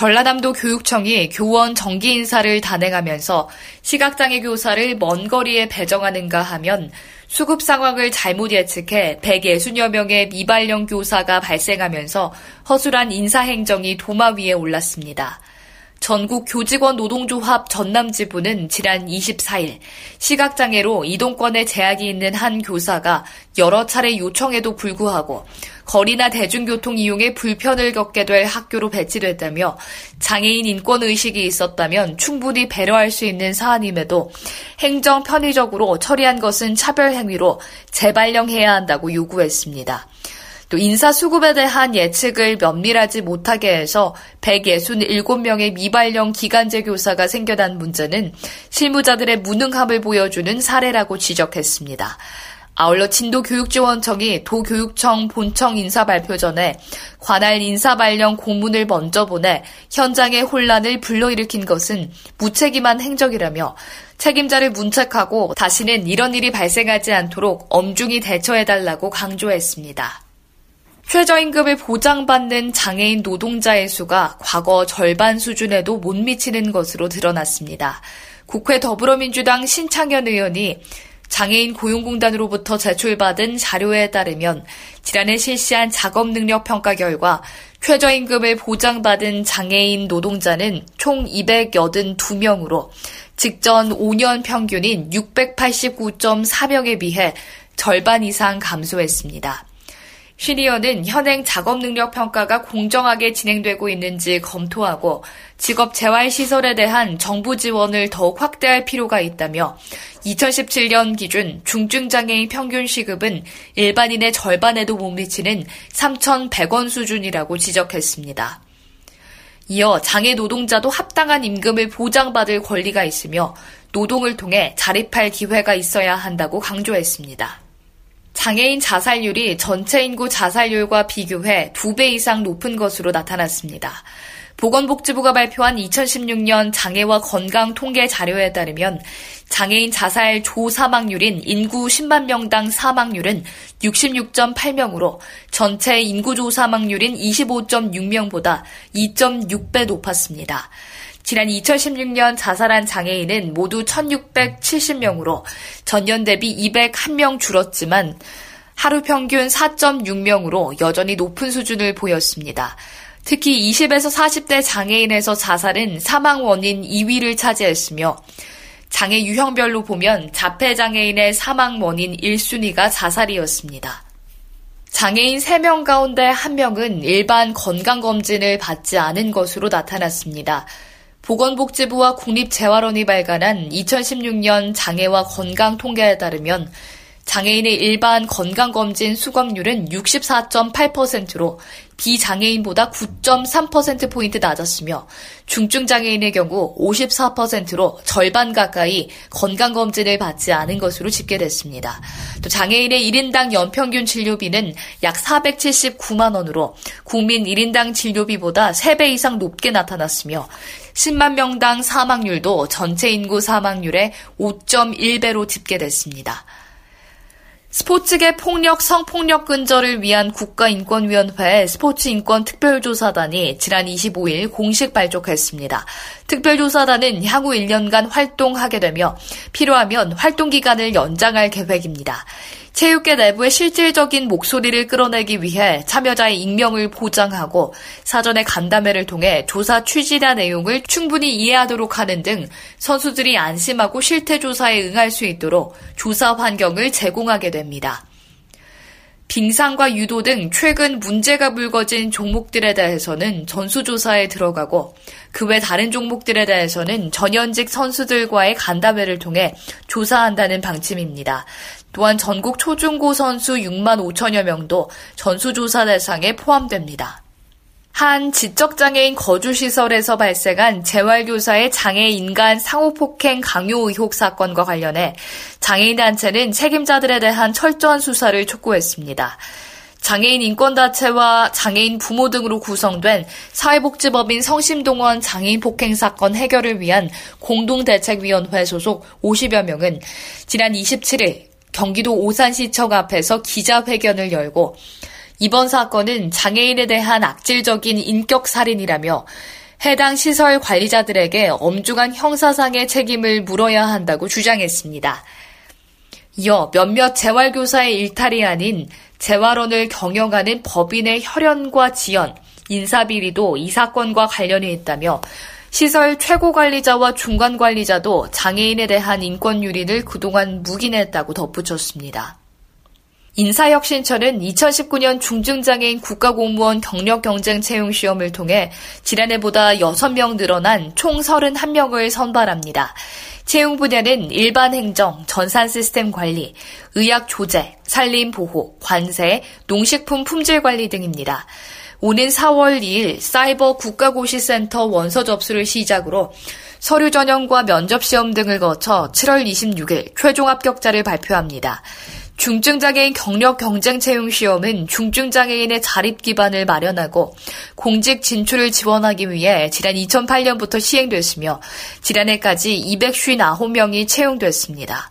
전라남도 교육청이 교원 정기 인사를 단행하면서 시각장애 교사를 먼 거리에 배정하는가 하면 수급 상황을 잘못 예측해 160여 명의 미발령 교사가 발생하면서 허술한 인사 행정이 도마 위에 올랐습니다. 전국 교직원 노동조합 전남지부는 지난 24일 시각장애로 이동권에 제약이 있는 한 교사가 여러 차례 요청에도 불구하고 거리나 대중교통 이용에 불편을 겪게 될 학교로 배치됐다며 장애인 인권 의식이 있었다면 충분히 배려할 수 있는 사안임에도 행정 편의적으로 처리한 것은 차별 행위로 재발령해야 한다고 요구했습니다. 또 인사수급에 대한 예측을 면밀하지 못하게 해서 167명의 미발령 기간제 교사가 생겨난 문제는 실무자들의 무능함을 보여주는 사례라고 지적했습니다. 아울러 진도교육지원청이 도교육청 본청 인사 발표 전에 관할 인사 발령 공문을 먼저 보내 현장의 혼란을 불러일으킨 것은 무책임한 행적이라며 책임자를 문책하고 다시는 이런 일이 발생하지 않도록 엄중히 대처해달라고 강조했습니다. 최저임금을 보장받는 장애인 노동자의 수가 과거 절반 수준에도 못 미치는 것으로 드러났습니다. 국회 더불어민주당 신창현 의원이 장애인 고용공단으로부터 제출받은 자료에 따르면 지난해 실시한 작업 능력 평가 결과 최저임금을 보장받은 장애인 노동자는 총 282명으로 직전 5년 평균인 689.4명에 비해 절반 이상 감소했습니다. 시니어는 현행 작업 능력 평가가 공정하게 진행되고 있는지 검토하고 직업 재활 시설에 대한 정부 지원을 더욱 확대할 필요가 있다며 2017년 기준 중증장애인 평균 시급은 일반인의 절반에도 못 미치는 3,100원 수준이라고 지적했습니다. 이어 장애 노동자도 합당한 임금을 보장받을 권리가 있으며 노동을 통해 자립할 기회가 있어야 한다고 강조했습니다. 장애인 자살률이 전체 인구 자살률과 비교해 두배 이상 높은 것으로 나타났습니다. 보건복지부가 발표한 2016년 장애와 건강 통계 자료에 따르면 장애인 자살 조 사망률인 인구 10만 명당 사망률은 66.8명으로 전체 인구 조 사망률인 25.6명보다 2.6배 높았습니다. 지난 2016년 자살한 장애인은 모두 1,670명으로 전년 대비 201명 줄었지만 하루 평균 4.6명으로 여전히 높은 수준을 보였습니다. 특히 20에서 40대 장애인에서 자살은 사망 원인 2위를 차지했으며 장애 유형별로 보면 자폐 장애인의 사망 원인 1순위가 자살이었습니다. 장애인 3명 가운데 1명은 일반 건강검진을 받지 않은 것으로 나타났습니다. 보건복지부와 국립재활원이 발간한 2016년 장애와 건강 통계에 따르면 장애인의 일반 건강검진 수검률은 64.8%로 비장애인보다 9.3%포인트 낮았으며 중증장애인의 경우 54%로 절반 가까이 건강검진을 받지 않은 것으로 집계됐습니다. 또 장애인의 1인당 연평균 진료비는 약 479만원으로 국민 1인당 진료비보다 3배 이상 높게 나타났으며 10만 명당 사망률도 전체 인구 사망률의 5.1배로 집계됐습니다. 스포츠계 폭력, 성폭력 근절을 위한 국가인권위원회 스포츠인권특별조사단이 지난 25일 공식 발족했습니다. 특별조사단은 향후 1년간 활동하게 되며 필요하면 활동 기간을 연장할 계획입니다. 체육계 내부의 실질적인 목소리를 끌어내기 위해 참여자의 익명을 보장하고 사전에 간담회를 통해 조사 취지나 내용을 충분히 이해하도록 하는 등 선수들이 안심하고 실태 조사에 응할 수 있도록 조사 환경을 제공하게 됩니다. 빙상과 유도 등 최근 문제가 불거진 종목들에 대해서는 전수조사에 들어가고 그 외 다른 종목들에 대해서는 전현직 선수들과의 간담회를 통해 조사한다는 방침입니다. 또한 전국 초중고 선수 6만 5천여 명도 전수조사 대상에 포함됩니다. 한 지적장애인 거주시설에서 발생한 재활교사의 장애 인간 상호폭행 강요 의혹 사건과 관련해 장애인 단체는 책임자들에 대한 철저한 수사를 촉구했습니다. 장애인 인권단체와 장애인 부모 등으로 구성된 사회복지법인 성심동원 장애인 폭행 사건 해결을 위한 공동대책위원회 소속 50여 명은 지난 27일 경기도 오산시청 앞에서 기자회견을 열고 이번 사건은 장애인에 대한 악질적인 인격 살인이라며 해당 시설 관리자들에게 엄중한 형사상의 책임을 물어야 한다고 주장했습니다. 이어 몇몇 재활교사의 일탈이 아닌 재활원을 경영하는 법인의 혈연과 지연, 인사비리도 이 사건과 관련이 있다며 시설 최고 관리자와 중간 관리자도 장애인에 대한 인권 유린을 그동안 묵인했다고 덧붙였습니다. 인사혁신처는 2019년 중증장애인 국가공무원 경력 경쟁 채용 시험을 통해 지난해보다 6명 늘어난 총 31명을 선발합니다. 채용 분야는 일반 행정, 전산 시스템 관리, 의학 조제, 산림 보호, 관세, 농식품 품질 관리 등입니다. 오는 4월 2일 사이버 국가고시센터 원서 접수를 시작으로 서류 전형과 면접 시험 등을 거쳐 7월 26일 최종 합격자를 발표합니다. 중증장애인 경력 경쟁 채용 시험은 중증장애인의 자립 기반을 마련하고 공직 진출을 지원하기 위해 지난 2008년부터 시행됐으며 지난해까지 259명이 채용됐습니다.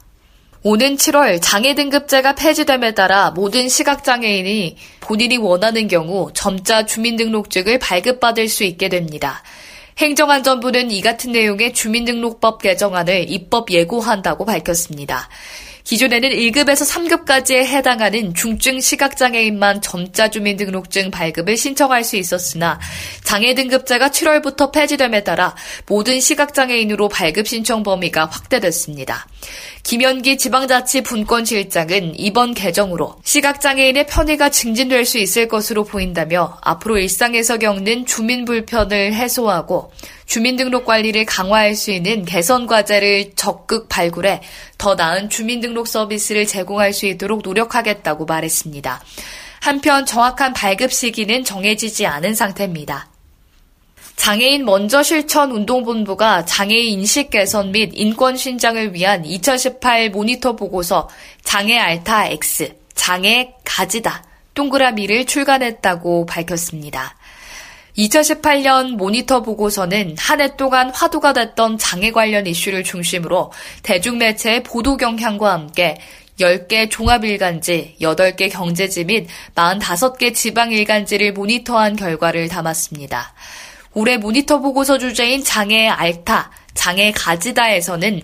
오는 7월 장애 등급제가 폐지됨에 따라 모든 시각장애인이 본인이 원하는 경우 점자 주민등록증을 발급받을 수 있게 됩니다. 행정안전부는 이 같은 내용의 주민등록법 개정안을 입법 예고한다고 밝혔습니다. 기존에는 1급에서 3급까지에 해당하는 중증 시각장애인만 점자 주민등록증 발급을 신청할 수 있었으나 장애 등급제가 7월부터 폐지됨에 따라 모든 시각장애인으로 발급 신청 범위가 확대됐습니다. 김현기 지방자치 분권실장은 이번 개정으로 시각장애인의 편의가 증진될 수 있을 것으로 보인다며 앞으로 일상에서 겪는 주민 불편을 해소하고 주민등록 관리를 강화할 수 있는 개선 과제를 적극 발굴해 더 나은 주민등록 서비스를 제공할 수 있도록 노력하겠다고 말했습니다. 한편 정확한 발급 시기는 정해지지 않은 상태입니다. 장애인 먼저 실천 운동본부가 장애인 인식 개선 및 인권 신장을 위한 2018 모니터 보고서 장애 알타 X, 장애 가지다, 동그라미를 출간했다고 밝혔습니다. 2018년 모니터 보고서는 한 해 동안 화두가 됐던 장애 관련 이슈를 중심으로 대중매체의 보도 경향과 함께 10개 종합일간지, 8개 경제지 및 45개 지방일간지를 모니터한 결과를 담았습니다. 올해 모니터 보고서 주제인 장애 알타, 장애 가지다에서는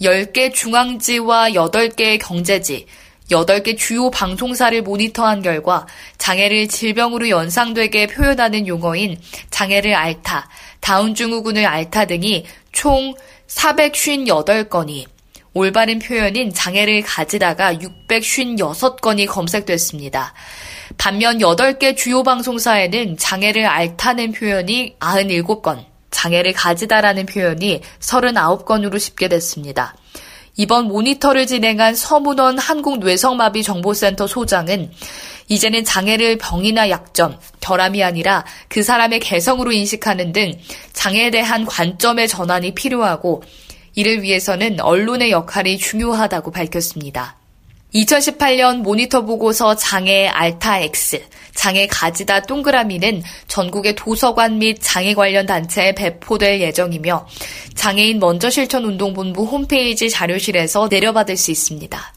10개 중앙지와 8개 경제지, 8개 주요 방송사를 모니터한 결과 장애를 질병으로 연상되게 표현하는 용어인 장애를 앓다, 다운증후군을 앓다 등이 총 458건이 올바른 표현인 장애를 가지다가 656건이 검색됐습니다. 반면 8개 주요 방송사에는 장애를 앓다는 표현이 97건, 장애를 가지다라는 표현이 39건으로 집계됐습니다. 이번 모니터를 진행한 서문원 한국뇌성마비 정보센터 소장은 이제는 장애를 병이나 약점, 결함이 아니라 그 사람의 개성으로 인식하는 등 장애에 대한 관점의 전환이 필요하고 이를 위해서는 언론의 역할이 중요하다고 밝혔습니다. 2018년 모니터 보고서 장애 알타 X, 장애 가지다 동그라미는 전국의 도서관 및 장애 관련 단체에 배포될 예정이며 장애인 먼저 실천 운동본부 홈페이지 자료실에서 내려받을 수 있습니다.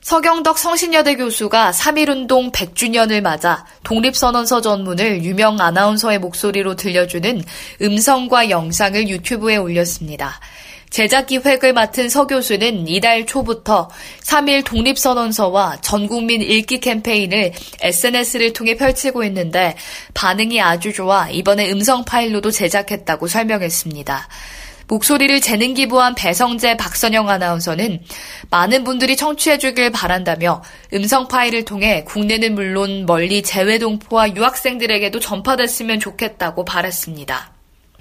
서경덕 성신여대 교수가 3.1운동 100주년을 맞아 독립선언서 전문을 유명 아나운서의 목소리로 들려주는 음성과 영상을 유튜브에 올렸습니다. 제작 기획을 맡은 서 교수는 이달 초부터 3일 독립선언서와 전국민 읽기 캠페인을 SNS를 통해 펼치고 있는데 반응이 아주 좋아 이번에 음성 파일로도 제작했다고 설명했습니다. 목소리를 재능 기부한 배성재 박선영 아나운서는 많은 분들이 청취해주길 바란다며 음성 파일을 통해 국내는 물론 멀리 재외 동포와 유학생들에게도 전파됐으면 좋겠다고 바랐습니다.